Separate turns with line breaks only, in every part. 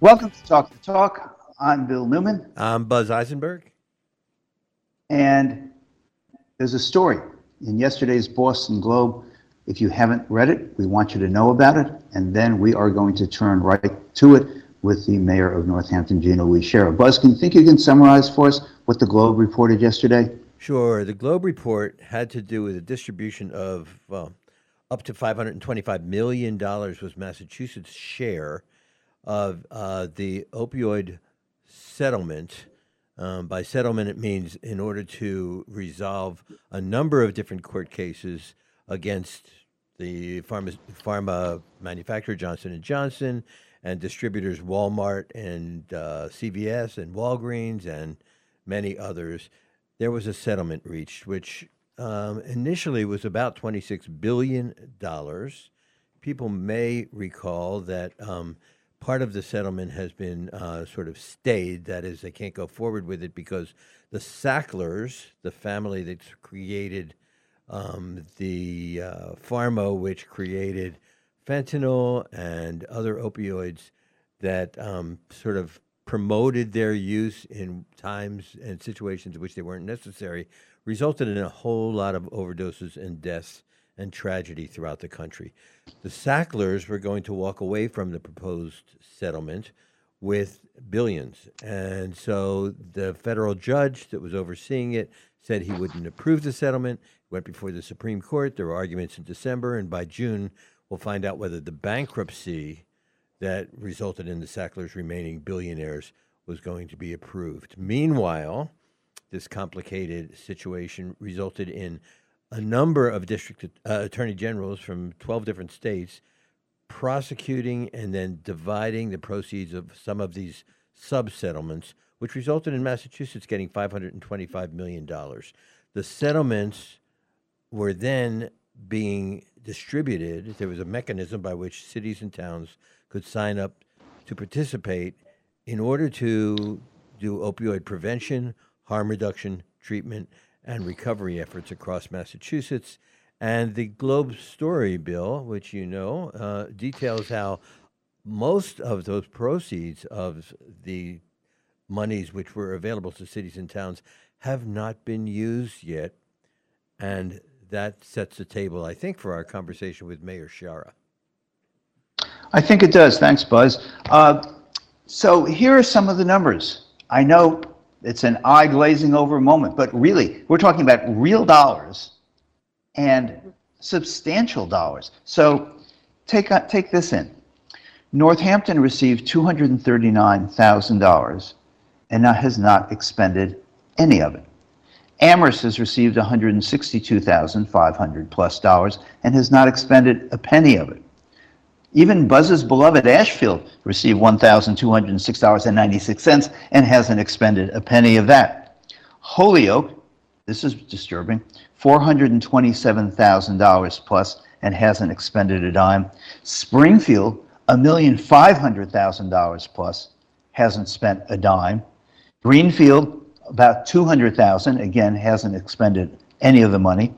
Welcome to Talk the Talk. I'm Bill Newman,
I'm Buzz Eisenberg.
and there's a story in yesterday's Boston Globe. If you haven't read it, we want you to know about it, and then we are going to turn right to it with the mayor of Northampton, Gina Louise Sciarra. Buzz, can you think you can summarize for us what the Globe reported yesterday?
Sure. The Globe report had to do with a distribution of well, up to $525 million was Massachusetts' share of uh, the opioid settlement. Um, by settlement, it means in order to resolve a number of different court cases against the pharma, pharma manufacturer Johnson and Johnson and distributors Walmart and uh, CVS and Walgreens and many others. There was a settlement reached, which um, initially was about $26 billion. People may recall that um, part of the settlement has been uh, sort of stayed. That is, they can't go forward with it because the Sacklers, the family that created um, the uh, Pharma, which created fentanyl and other opioids that um, sort of promoted their use in times and situations in which they weren't necessary, resulted in a whole lot of overdoses and deaths and tragedy throughout the country. The Sacklers were going to walk away from the proposed settlement with billions. And so the federal judge that was overseeing it said he wouldn't approve the settlement, went before the Supreme Court. There were arguments in December, and by June, we'll find out whether the bankruptcy that resulted in the Sacklers remaining billionaires was going to be approved. Meanwhile, this complicated situation resulted in a number of district uh, attorney generals from 12 different states prosecuting and then dividing the proceeds of some of these sub settlements, which resulted in Massachusetts getting $525 million. The settlements were then being distributed. There was a mechanism by which cities and towns could sign up to participate in order to do opioid prevention, harm reduction, treatment, and recovery efforts across Massachusetts. And the Globe story, Bill, which you know, uh, details how most of those proceeds of the monies which were available to cities and towns have not been used yet. And that sets the table, I think, for our conversation with Mayor Sciarra.
I think it does. Thanks, Buzz. Uh, so here are some of the numbers. I know it's an eye glazing over moment, but really, we're talking about real dollars and substantial dollars. So take, uh, take this in. Northampton received $239,000 and has not expended any of it. Amherst has received 162,500 plus dollars and has not expended a penny of it. Even Buzz's beloved Ashfield received $1,206.96 and hasn't expended a penny of that. Holyoke, this is disturbing, $427,000 plus and hasn't expended a dime. Springfield, $1,500,000 plus, hasn't spent a dime. Greenfield, about 200,000, again, hasn't expended any of the money.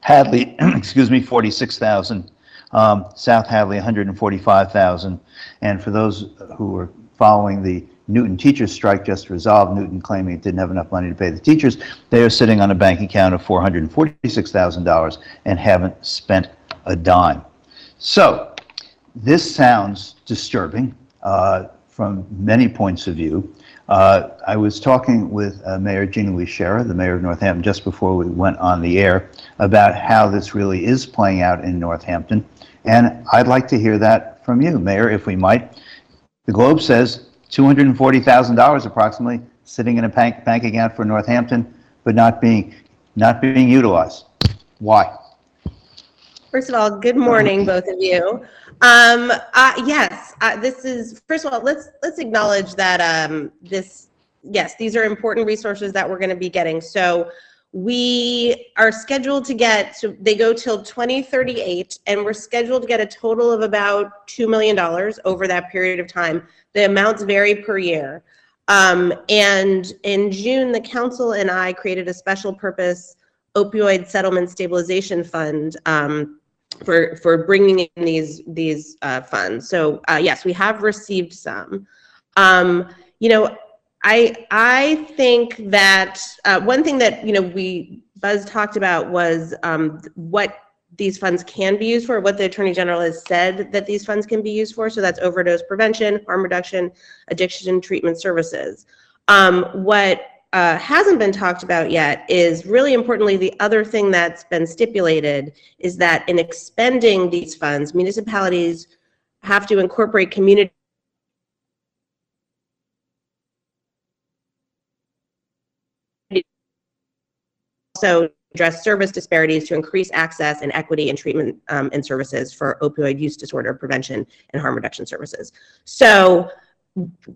Hadley, excuse me, 46,000. Um, South Hadley, 145,000. And for those who were following the Newton teachers strike just resolved, Newton claiming it didn't have enough money to pay the teachers, they are sitting on a bank account of $446,000 and haven't spent a dime. So this sounds disturbing uh, from many points of view. Uh, I was talking with uh, Mayor Gina Sciarra, the mayor of Northampton, just before we went on the air, about how this really is playing out in Northampton. And I'd like to hear that from you, Mayor, if we might. The Globe says $240,000 approximately sitting in a bank, bank account for Northampton, but not being, not being utilized. Why?
First of all, good morning, both of you. Um, uh, yes, uh, this is, first of all, let's, let's acknowledge that, um, this, yes, these are important resources that we're gonna be getting. So we are scheduled to get, so they go till 2038, and we're scheduled to get a total of about $2 million over that period of time. The amounts vary per year. Um, and in June, the council and I created a special purpose opioid settlement stabilization fund um, for for bringing in these these uh, funds. So uh, yes, we have received some. Um, you know, I I think that uh, one thing that you know we Buzz talked about was um, what these funds can be used for, what the Attorney General has said that these funds can be used for. So that's overdose prevention, harm reduction, addiction treatment services. Um, what uh, hasn't been talked about yet is really importantly the other thing that's been stipulated is that in expending these funds, municipalities have to incorporate community also address service disparities to increase access and equity in treatment um, and services for opioid use disorder prevention and harm reduction services. So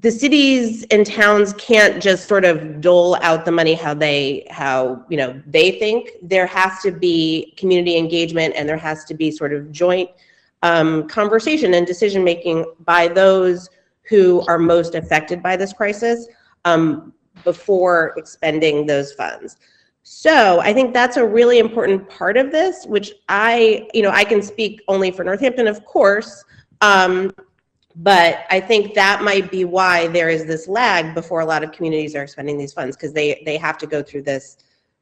the cities and towns can't just sort of dole out the money how they how you know they think there has to be community engagement and there has to be sort of joint um, conversation and decision making by those who are most affected by this crisis um, before expending those funds so I think that's a really important part of this, which I, you know, I can speak only for Northampton, of course, um, but I think that might be why there is this lag before a lot of communities are expending these funds because they they have to go through this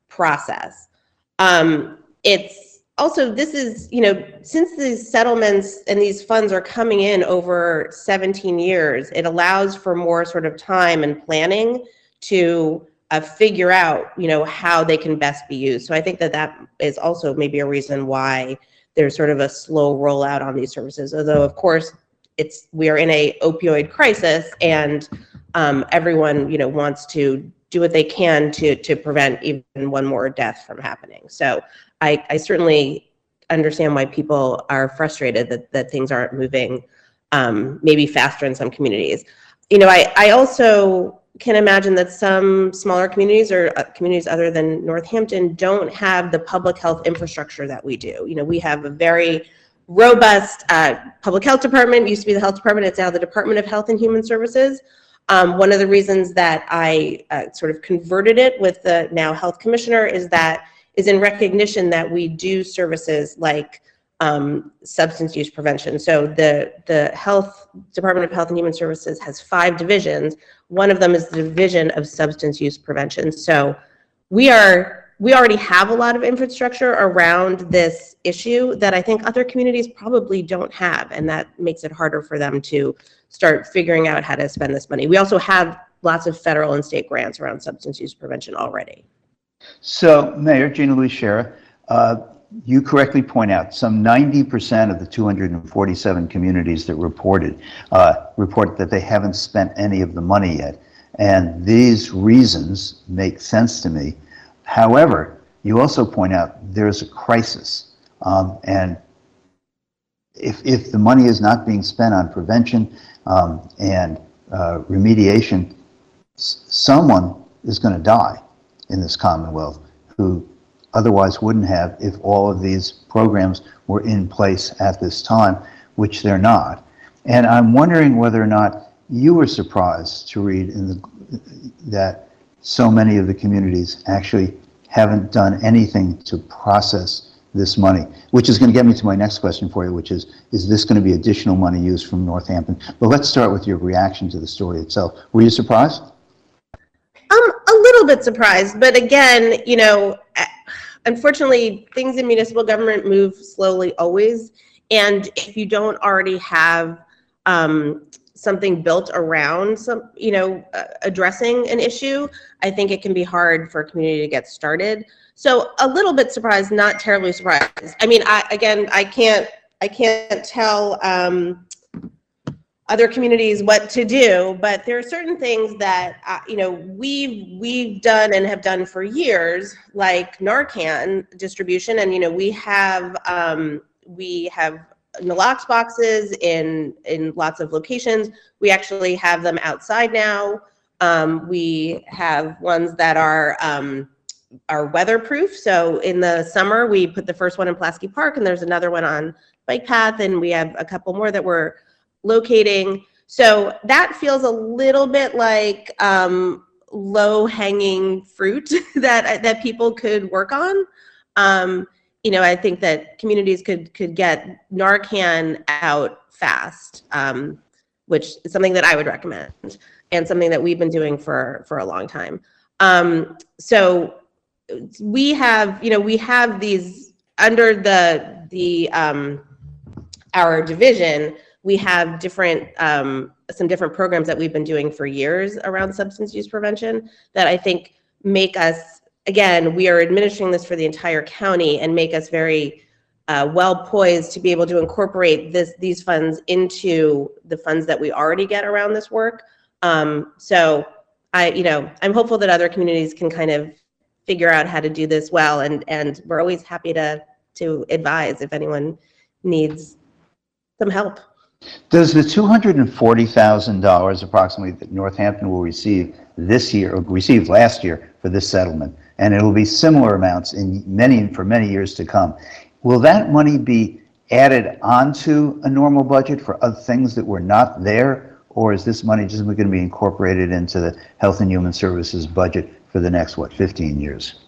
process. Um, it's also this is you know since these settlements and these funds are coming in over 17 years, it allows for more sort of time and planning to uh, figure out, you know, how they can best be used. So I think that that is also maybe a reason why there's sort of a slow rollout on these services. Although, of course, it's we are in a opioid crisis, and um, everyone, you know, wants to do what they can to to prevent even one more death from happening. So I, I certainly understand why people are frustrated that that things aren't moving um, maybe faster in some communities. You know, I I also can imagine that some smaller communities or uh, communities other than Northampton don't have the public health infrastructure that we do. You know, we have a very robust uh, public health department, used to be the health department, it's now the Department of Health and Human Services. Um, one of the reasons that I uh, sort of converted it with the now health commissioner is that is in recognition that we do services like um, substance use prevention. So the the Health Department of Health and Human Services has five divisions. One of them is the division of substance use prevention. So we are we already have a lot of infrastructure around this issue that I think other communities probably don't have, and that makes it harder for them to start figuring out how to spend this money. We also have lots of federal and state grants around substance use prevention already.
So, Mayor Gina Sciarra, uh, you correctly point out some 90% of the 247 communities that reported uh, report that they haven't spent any of the money yet. And these reasons make sense to me. However, you also point out there's a crisis. Um, and if, if the money is not being spent on prevention um, and uh, remediation, someone is going to die in this Commonwealth who otherwise wouldn't have if all of these programs were in place at this time, which they're not. And I'm wondering whether or not you were surprised to read in the, that so many of the communities actually haven't done anything to process this money, which is going to get me to my next question for you, which is, is this going to be additional money used from Northampton? But let's start with your reaction to the story itself. Were you surprised?
Um, a little bit surprised, but again, you know, unfortunately, things in municipal government move slowly always. And if you don't already have um, something built around some, you know, uh, addressing an issue, I think it can be hard for a community to get started. So a little bit surprised, not terribly surprised. I mean, I, again, I can't, I can't tell um, other communities what to do, but there are certain things that uh, you know we've we've done and have done for years, like Narcan distribution, and you know we have um, we have nalox boxes in in lots of locations. We actually have them outside now. Um, we have ones that are um, are weatherproof. So in the summer, we put the first one in Pulaski Park, and there's another one on Bike Path, and we have a couple more that we're locating. So that feels a little bit like um, low hanging fruit that that people could work on. Um, you know, I think that communities could could get Narcan out fast, um, which is something that I would recommend and something that we've been doing for for a long time. Um, so we have, you know, we have these under the the um, our division. We have different um, some different programs that we've been doing for years around substance use prevention that I think make us again we are administering this for the entire county and make us very uh, well poised to be able to incorporate this these funds into the funds that we already get around this work. Um, so I, you know, I'm hopeful that other communities can kind of figure out how to do this well, and and we're always happy to to advise if anyone needs some help.
Does the $240,000 approximately that Northampton will receive this year, or received last year for this settlement, and it will be similar amounts in many, for many years to come, will that money be added onto a normal budget for other things that were not there? Or is this money just going to be incorporated into the Health and Human Services budget for the next, what, 15 years?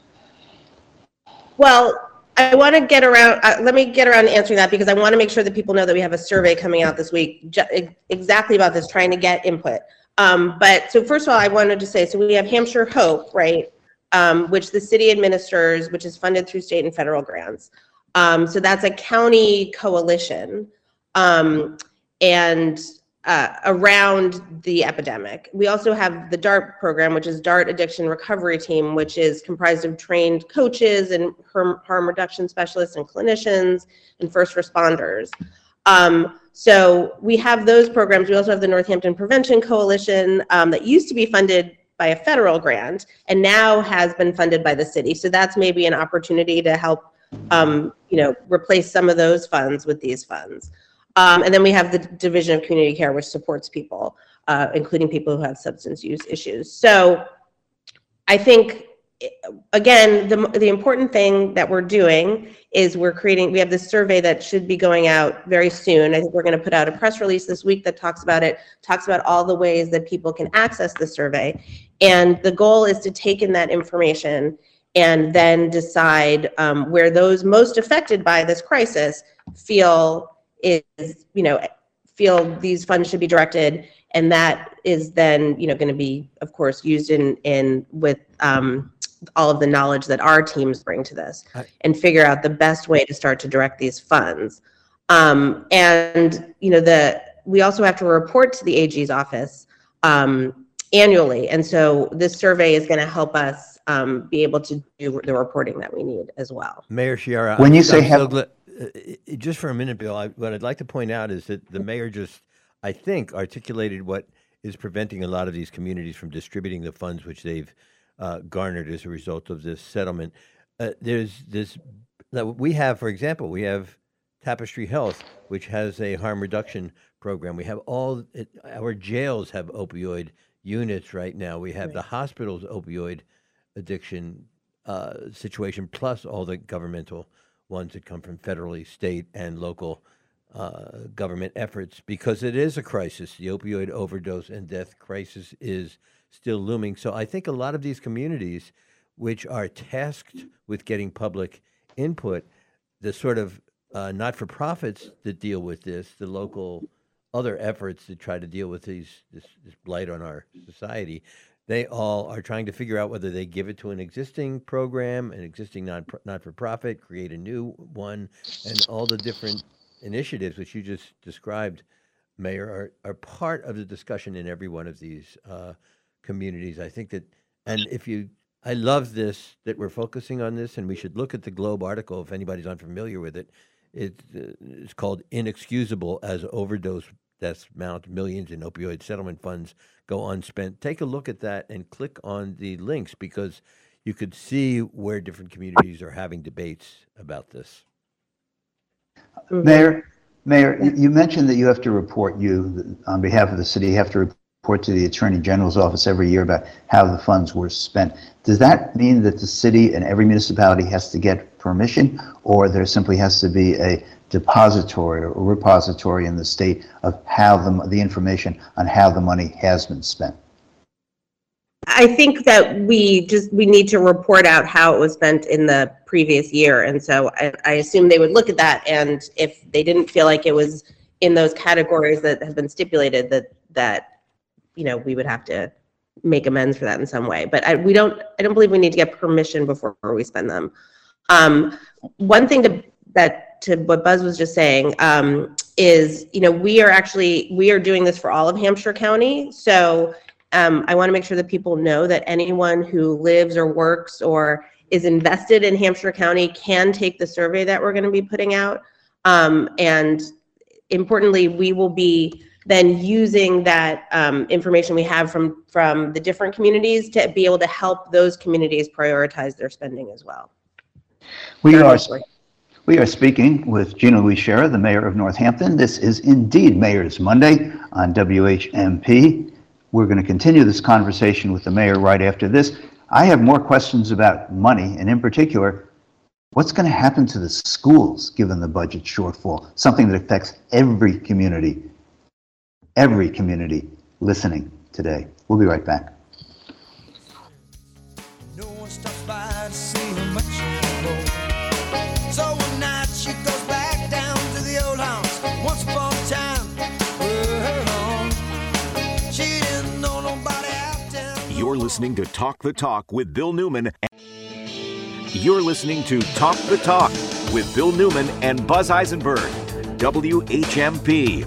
Well, I want to get around, uh, let me get around to answering that because I want to make sure that people know that we have a survey coming out this week ju- exactly about this, trying to get input. Um, but so first of all, I wanted to say, so we have Hampshire Hope, right? Um, which the city administers, which is funded through state and federal grants. Um, so that's a county coalition. Um, and uh, around the epidemic. We also have the DART program, which is DART Addiction Recovery Team, which is comprised of trained coaches and harm, reduction specialists and clinicians and first responders. Um, so we have those programs. We also have the Northampton Prevention Coalition um, that used to be funded by a federal grant and now has been funded by the city. So that's maybe an opportunity to help, um, you know, replace some of those funds with these funds. Um, and then we have the Division of Community Care, which supports people, uh, including people who have substance use issues. So I think, again, the, the important thing that we're doing is we're creating, we have this survey that should be going out very soon. I think we're going to put out a press release this week that talks about it, talks about all the ways that people can access the survey. And the goal is to take in that information and then decide um, where those most affected by this crisis feel is, you know, feel these funds should be directed, and that is then, you know, going to be, of course, used in in with um, all of the knowledge that our teams bring to this,
I-
and figure out the best way to start to direct these funds. Um, and you know, the we also have to report to the AG's office um, annually, and so this survey is going to help us um, be able to do the reporting that we need as well.
Mayor Sciarra.
When
I'm-
you say
I'm so
have-
gla- uh, just for a minute, Bill, I, what I'd like to point out is that the mayor just, I think, articulated what is preventing a lot of these communities from distributing the funds which they've uh, garnered as a result of this settlement. Uh, there's this, we have, for example, we have Tapestry Health, which has a harm reduction program. We have all, it, our jails have opioid units right now. We have the hospitals opioid addiction uh, situation, plus all the governmental ones that come from federally, state, and local uh, government efforts, because it is a crisis. The opioid overdose and death crisis is still looming. So I think a lot of these communities, which are tasked with getting public input, the sort of uh, not for profits that deal with this, the local other efforts that try to deal with these this, this blight on our society, they all are trying to figure out whether they give it to an existing program, an existing non not for profit, create a new one, and all the different initiatives which you just described, Mayor, are, are part of the discussion in every one of these uh, communities. I think that, and if you, I love this that we're focusing on this, and we should look at the Globe article if anybody's unfamiliar with it. It, uh, it's called Inexcusable as Overdose Deaths Mount Millions in Opioid Settlement Funds Go Unspent. Take a look at that and click on the links because you could see where different communities are having debates about this.
Mayor, Mayor, you mentioned that you have to report, you, on behalf of the city, you have to report to the Attorney General's office every year about how the funds were spent. Does that mean that the city and every municipality has to get permission, or there simply has to be a depository or repository in the state of how the, the information on how the money has been spent?
I think that we just, we need to report out how it was spent in the previous year. And so I, I assume they would look at that and if they didn't feel like it was in those categories that have been stipulated, that, that, you know, we would have to make amends for that in some way. But I, we don't, I don't believe we need to get permission before we spend them. Um, one thing to, that, to what Buzz was just saying, um, is, you know, we are actually, we are doing this for all of Hampshire County. So, um, I want to make sure that people know that anyone who lives or works or is invested in Hampshire County can take the survey that we're going to be putting out. Um, and importantly, we will be then using that um, information we have from from the different communities to be able to help those communities prioritize their spending as well.
We are, we are speaking with Gina Sciarra, the mayor of Northampton. This is indeed Mayor's Monday on WHMP. We're going to continue this conversation with the mayor right after this. I have more questions about money, and in particular, what's going to happen to the schools given the budget shortfall? Something that affects every community, every community listening today. We'll be right back.
Listening to Talk the Talk with Bill Newman. You're listening to Talk the Talk with Bill Newman and Buzz Eisenberg, WHMP.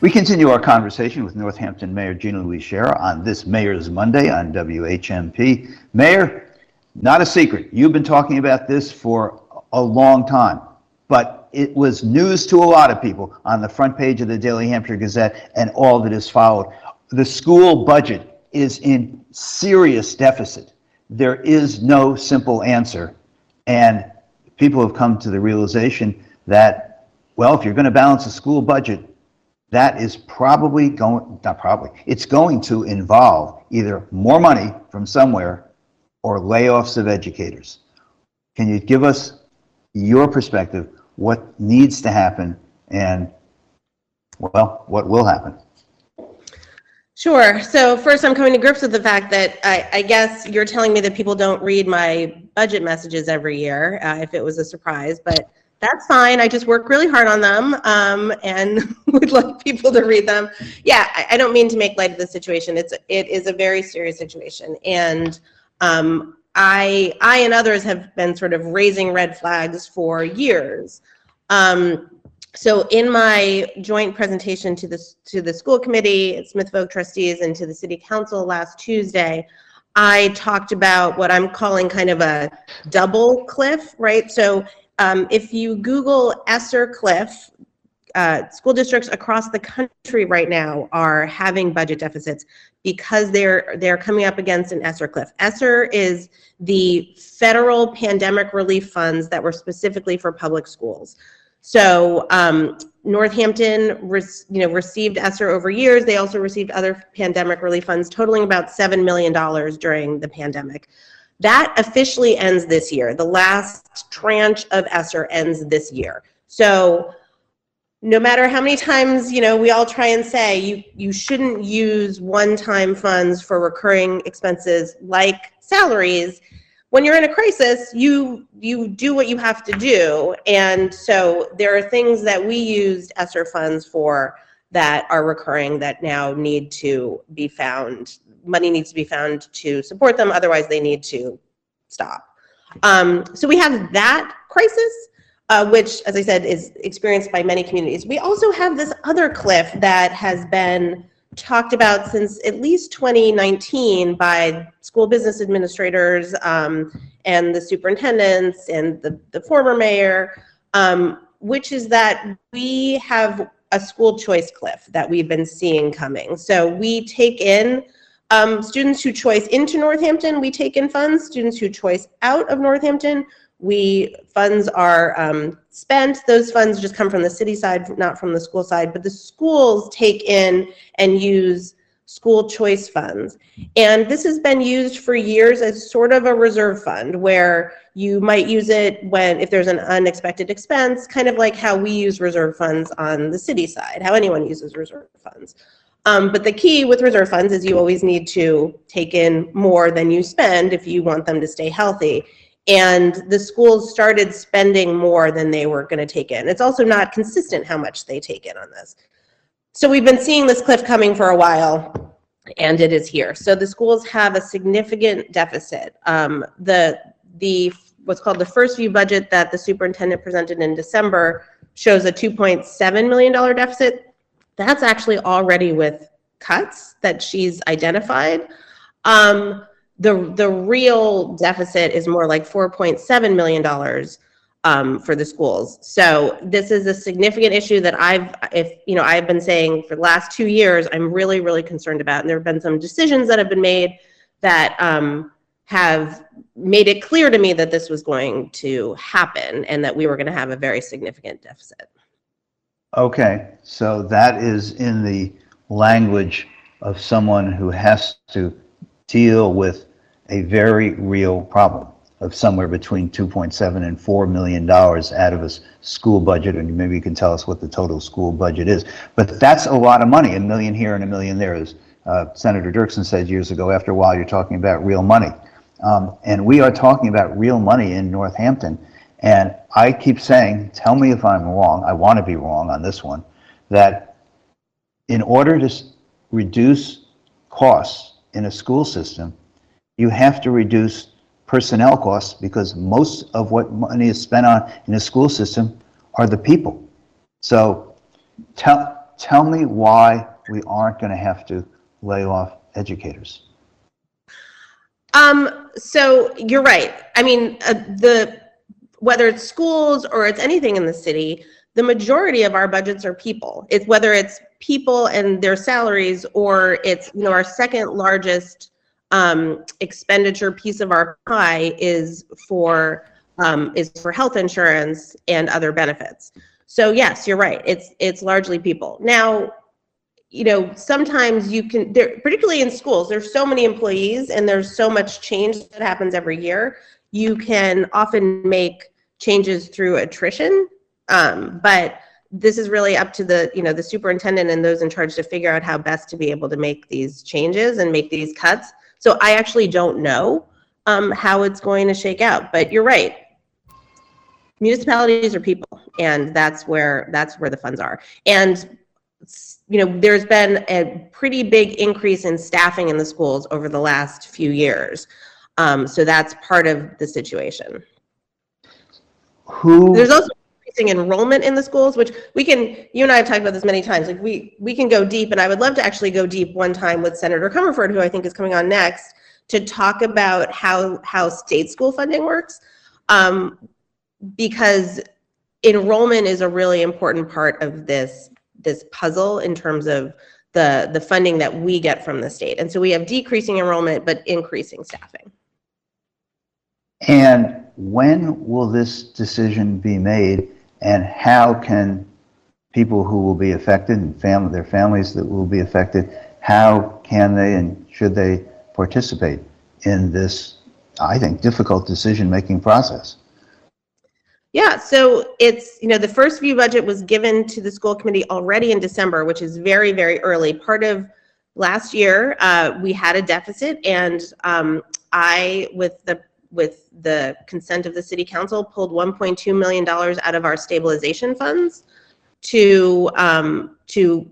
We continue our conversation with Northampton Mayor Gina Louise Sciarra on this Mayor's Monday on WHMP. Mayor, not a secret, you've been talking about this for a long time, but it was news to a lot of people on the front page of the Daily Hampshire Gazette and all that has followed. The school budget is in serious deficit. There is no simple answer. And people have come to the realization that, well, if you're going to balance a school budget, that is probably going, not probably, it's going to involve either more money from somewhere or layoffs of educators. Can you give us your perspective, what needs to happen and, well, what will happen?
Sure. So first, I'm coming to grips with the fact that I, I guess you're telling me that people don't read my budget messages every year, uh, if it was a surprise, but that's fine. I just work really hard on them um, and would like people to read them. Yeah, I, I, don't mean to make light of the situation. It's it is a very serious situation, and um, I I and others have been sort of raising red flags for years. Um, so in my joint presentation to the to the school committee, Smith Voc trustees, and to the city council last Tuesday, I talked about what I'm calling kind of a double cliff, right? So um, if you Google ESSER cliff, uh, school districts across the country right now are having budget deficits because they're they're coming up against an ESSER cliff. ESSER is the federal pandemic relief funds that were specifically for public schools. So um, Northampton, you know, received ESSER over years. They also received other pandemic relief funds totaling about $7 million during the pandemic. That officially ends this year. The last tranche of ESSER ends this year. So no matter how many times, you know, we all try and say you, you shouldn't use one-time funds for recurring expenses like salaries, when you're in a crisis, you you do what you have to do. And so there are things that we used ESSER funds for that are recurring that now need to be found. Money needs to be found to support them, otherwise they need to stop. Um, so we have that crisis, uh, which, as I said, is experienced by many communities. We also have this other cliff that has been talked about since at least 2019 by school business administrators um, and the superintendents and the, the former mayor, um, which is that we have a school choice cliff that we've been seeing coming. So we take in um, students who choice into Northampton, we take in funds. Students who choice out of Northampton, we funds are um, spent. Those funds just come from the city side, not from the school side. But the schools take in and use school choice funds. And this has been used for years as sort of a reserve fund where you might use it when if there's an unexpected expense, kind of like how we use reserve funds on the city side, how anyone uses reserve funds. Um, but the key with reserve funds is you always need to take in more than you spend if you want them to stay healthy. And the schools started spending more than they were going to take in. It's also not consistent how much they take in on this. So we've been seeing this cliff coming for a while, and it is here. So the schools have a significant deficit. Um, the the what's called the first view budget that the superintendent presented in December shows a 2.7 million dollar deficit. That's actually already with cuts that she's identified. Um, the the real deficit is more like 4.7 million dollars um, for the schools. So this is a significant issue that I've, if you know, I've been saying for the last two years, I'm really, really concerned about. And there have been some decisions that have been made that um, have made it clear to me that this was going to happen and that we were going to have a very significant deficit.
Okay, so that is in the language of someone who has to deal with a very real problem of somewhere between 2.7 and 4 million dollars out of a school budget, and maybe you can tell us what the total school budget is. But that's a lot of money, a million here and a million there, as uh, Senator Dirksen said years ago. After a while, you're talking about real money. Um, And we are talking about real money in Northampton. And I keep saying, tell me if I'm wrong, I want to be wrong on this one, that in order to reduce costs in a school system, you have to reduce personnel costs because most of what money is spent on in a school system are the people. So tell, tell me why we aren't going to have to lay off educators.
Um, so you're right. I mean, uh, the whether it's schools or it's anything in the city, the majority of our budgets are people. It's whether it's people and their salaries or it's you know our second largest um, expenditure piece of our pie is for um, is for health insurance and other benefits. So yes, you're right. It's it's largely people. Now, you know, sometimes you can there particularly in schools, there's so many employees and there's so much change that happens every year. You can often make changes through attrition. Um, but this is really up to the, you know, the superintendent and those in charge to figure out how best to be able to make these changes and make these cuts. So I actually don't know um, how it's going to shake out, but you're right. Municipalities are people, and that's where that's where the funds are. And you know, there's been a pretty big increase in staffing in the schools over the last few years. Um, so that's part of the situation.
Who,
There's also increasing enrollment in the schools, which we can, you and I have talked about this many times, like we, we can go deep, and I would love to actually go deep one time with Senator Comerford, who I think is coming on next, to talk about how, how state school funding works. Um, because enrollment is a really important part of this, this puzzle in terms of the, the funding that we get from the state. And so we have decreasing enrollment, but increasing staffing.
and when will this decision be made? And how can people who will be affected and their families that will be affected, how can they and should they participate in this, I think, difficult decision-making process?
Yeah, so it's, you know, the first view budget was given to the school committee already in December, which is very, very early. Part of last year, uh, we had a deficit and um, I, with the, with the consent of the city council, pulled $1.2 million out of our stabilization funds to, um, to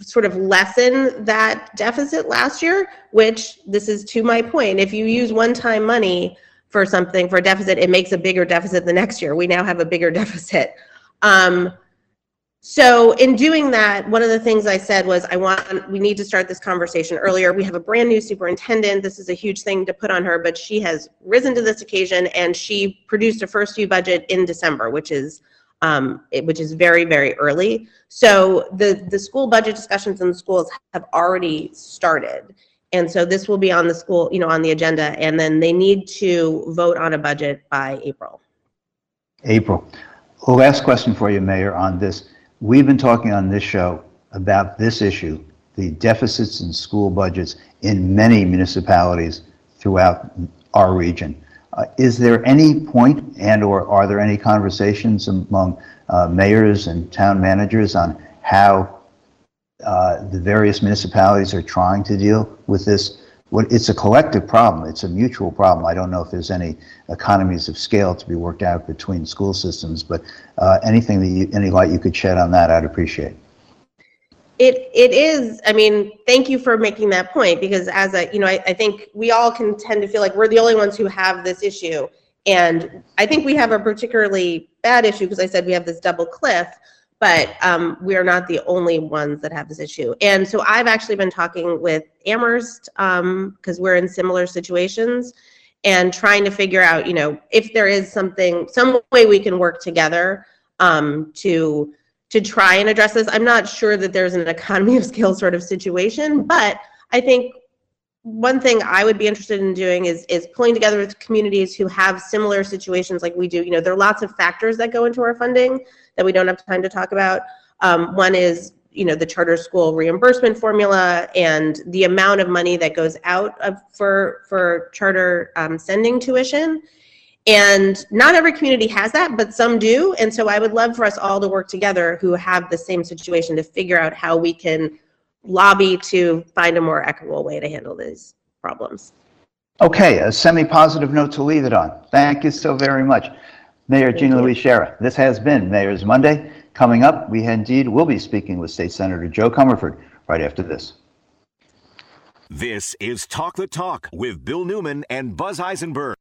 sort of lessen that deficit last year, which this is to my point, if you use one-time money for something, for a deficit, it makes a bigger deficit the next year. We now have a bigger deficit. Um, so in doing that, one of the things I said was, I want, we need to start this conversation earlier. We have a brand new superintendent. This is a huge thing to put on her, but she has risen to this occasion and she produced a first view budget in December, which is, um, it- which is very, very early. So the, the school budget discussions in the schools have already started. And so this will be on the school, you know, on the agenda, and then they need to vote on a budget by April.
April. Last question for you, Mayor, on this. We've been talking on this show about this issue, the deficits in school budgets in many municipalities throughout our region. Uh, Is there any point and/or are there any conversations among uh, mayors and town managers on how uh, the various municipalities are trying to deal with this. What, it's a collective problem. It's a mutual problem. I don't know if there's any economies of scale to be worked out between school systems, but uh, anything that you, any light you could shed on that, I'd appreciate.
It, it is, I mean, thank you for making that point, because as a, you know, I, I think we all can tend to feel like we're the only ones who have this issue. And I think we have a particularly bad issue, because I said we have this double cliff, but um, we are not the only ones that have this issue. And so I've actually been talking with Amherst, because we're in similar situations, and trying to figure out, you know, if there is something, some way we can work together um, to to try and address this. I'm not sure that there's an economy of scale sort of situation, but I think one thing I would be interested in doing is is pulling together with communities who have similar situations like we do. You know, there are lots of factors that go into our funding that we don't have time to talk about. Um, one is you know the charter school reimbursement formula and the amount of money that goes out of, for for charter um, sending tuition and not every community has that, but some do. And so I would love for us all to work together who have the same situation to figure out how we can lobby to find a more equitable way to handle these problems.
Okay, a semi-positive note to leave it on. Thank you so very much. Mayor Gina
you.
Louise Sciarra, this has been Mayor's Monday. Coming up, we indeed will be speaking with State Senator Jo Comerford right after this.
This is Talk the Talk with Bill Newman and Buzz Eisenberg.